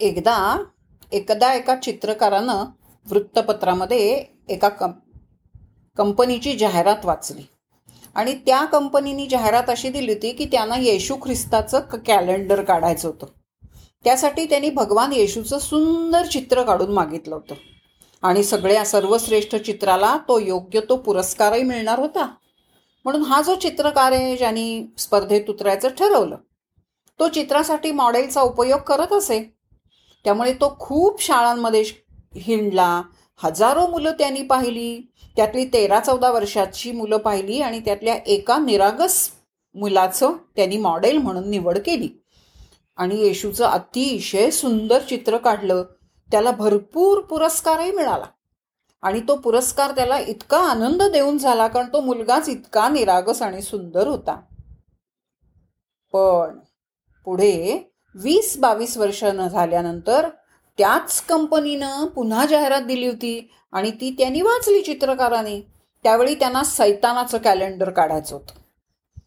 एकदा एकदा एका चित्रकारानं वृत्तपत्रामध्ये एका कं कंपनीची जाहिरात वाचली. आणि त्या कंपनीनी जाहिरात अशी दिली होती की त्यांना येशू ख्रिस्ताचं क कॅलेंडर काढायचं होतं. त्यासाठी त्यांनी भगवान येशूचं सुंदर चित्र काढून मागितलं होतं. आणि सगळ्या सर्वश्रेष्ठ चित्राला तो योग्य तो पुरस्कारही मिळणार होता. म्हणून हा जो चित्रकार आहे ज्यांनी स्पर्धेत उतरायचं ठरवलं तो चित्रासाठी मॉडेलचा उपयोग करत असे. त्यामुळे तो खूप शाळांमध्ये हिंडला. हजारो मुलं त्यांनी पाहिली. त्यातली तेरा चौदा वर्षाची मुलं पाहिली आणि त्यातल्या एका निरागस मुलाचं त्यांनी मॉडेल म्हणून निवड केली. आणि येशूचं अतिशय सुंदर चित्र काढलं. त्याला भरपूर पुरस्कारही मिळाला. आणि तो पुरस्कार त्याला इतका आनंद देऊन झाला कारण तो मुलगाच इतका निरागस आणि सुंदर होता. पण पुढे वीस बावीस वर्षानं झाल्यानंतर त्याच कंपनीनं पुन्हा जाहिरात दिली होती आणि ती त्यांनी वाचली चित्रकाराने. त्यावेळी त्यांना सैतानाचं कॅलेंडर काढायचं होतं.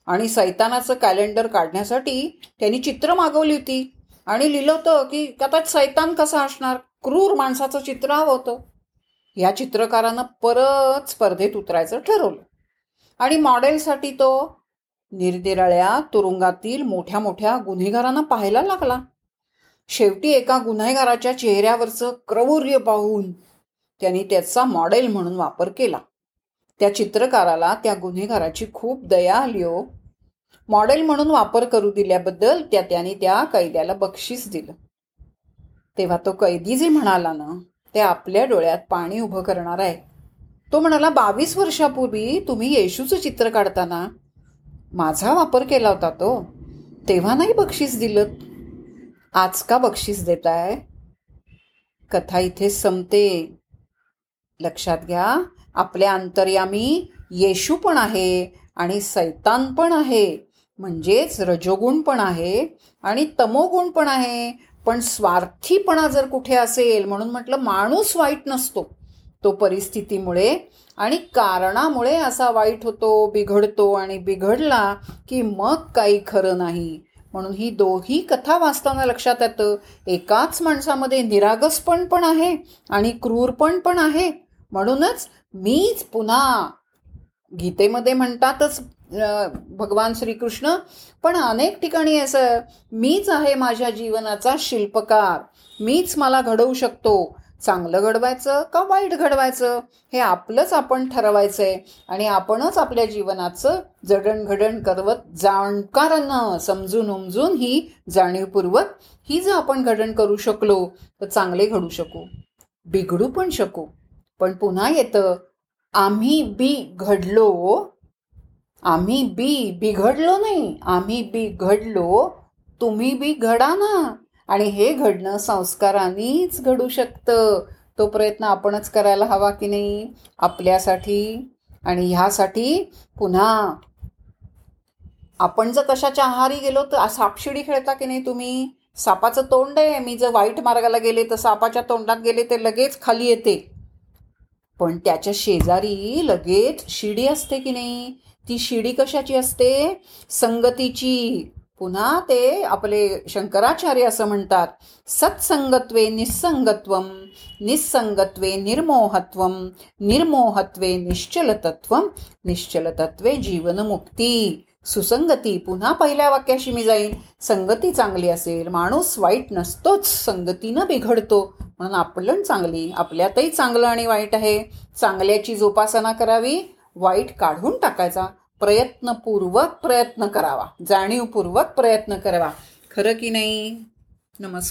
आणि सैतानाचं कॅलेंडर काढण्यासाठी त्यांनी चित्र मागवली होती. आणि लिहिलं होतं की आता सैतान कसा असणार? क्रूर माणसाचं चित्र हवं होतं. या चित्रकारानं परत स्पर्धेत उतरायचं ठरवलं. आणि मॉडेलसाठी तो निरनिराळ्या तुरुंगातील मोठ्या मोठ्या गुन्हेगारांना पाहायला लागला. शेवटी एका गुन्हेगाराच्या चेहऱ्यावरचं क्रौर्य पाहून त्यांनी त्याचा मॉडेल म्हणून वापर केला. त्या चित्रकाराला त्या गुन्हेगाराची खूप दया आली हो. मॉडेल म्हणून वापर करू दिल्याबद्दल त्या त्याने त्या कैद्याला बक्षीस दिलं. तेव्हा तो कैदी जे म्हणाला ना ते आपल्या डोळ्यात पाणी उभं करणार आहे. तो म्हणाला बावीस वर्षापूर्वी तुम्ही येशूचं चित्र काढताना माझा वापर केला होता तो. तेव्हा नाही बक्षीस दिलं. आज का बक्षीस देताय? कथा इथे संपते. लक्षात घ्या आपल्या अंतर्यामी येशू पण आहे आणि सैतान पण आहे. म्हणजेच रजोगुण पण आहे आणि तमोगुण पण आहे. पण स्वार्थीपणा जर कुठे असेल म्हणून म्हटलं माणूस वाईट नसतो. तो परिस्थितीमुळे आणि कारणामुळे असा वाईट होतो बिघडतो आणि बिघडला की मग काही खरं नाही. म्हणून ही दोही कथा वाचताना लक्षात येतं. एकाच माणसामध्ये निरागसपण पण आहे आणि क्रूरपण पण आहे. म्हणूनच मीच पुन्हा गीतेमध्ये म्हणतातच भगवान श्रीकृष्ण पण अनेक ठिकाणी असं मीच आहे माझ्या जीवनाचा शिल्पकार. मीच मला घडवू शकतो. चांगलं घडवायचं का वाईट घडवायचं? हे आपलंच आपण ठरवायचं आहे आणि आपणच आपल्या जीवनाचं जडणघडण करवत जाणकारानं समजून उमजून ही जाणीवपूर्वक ही जर आपण घडण करू शकलो तर चांगले घडू शकू. बिघडू पण शकू. पण पुन्हा येतं आम्ही बी घडलो आम्ही बी बिघडलो नाही आम्ही बी घडलो तुम्ही बी घडा ना. आणि हे घडणं संस्कारांनीच घडू शकतं. तो प्रयत्न आपणच करायला हवा की नाही? आपल्यासाठी आणि ह्यासाठी पुन्हा आपण जर कशाच्या आहारी गेलो तर सापशिडी खेळता की नाही तुम्ही? सापाचं तोंड आहे. मी जर वाईट मार्गाला गेले तर सापाच्या तोंडात गेले ते लगेच खाली येते. पण त्याच्या शेजारी लगेच शिडी असते की नाही? ती शिडी कशाची असते? संगतीची. पुन्हा ते आपले शंकराचार्य असं म्हणतात सत्संगत्वे निसंगत्वम निसंगत्वे निर्मोहत्व निर्मोहत्वे निश्चलतत्व निश्चलतत्वे जीवनमुक्ती. सुसंगती पुन्हा पहिल्या वाक्याशी मी जाईन. संगती चांगली असेल माणूस वाईट नसतोच संगतीनं बिघडतो. म्हणून आपलं चांगली आपल्यातही चांगलं आणि वाईट आहे. चांगल्याची जोपासना करावी वाईट काढून टाकायचा. प्रयत्नपूर्वक प्रयत्न करावा. जाणीवपूर्वक प्रयत्न करावा. खरं की नाही? नमस्कार.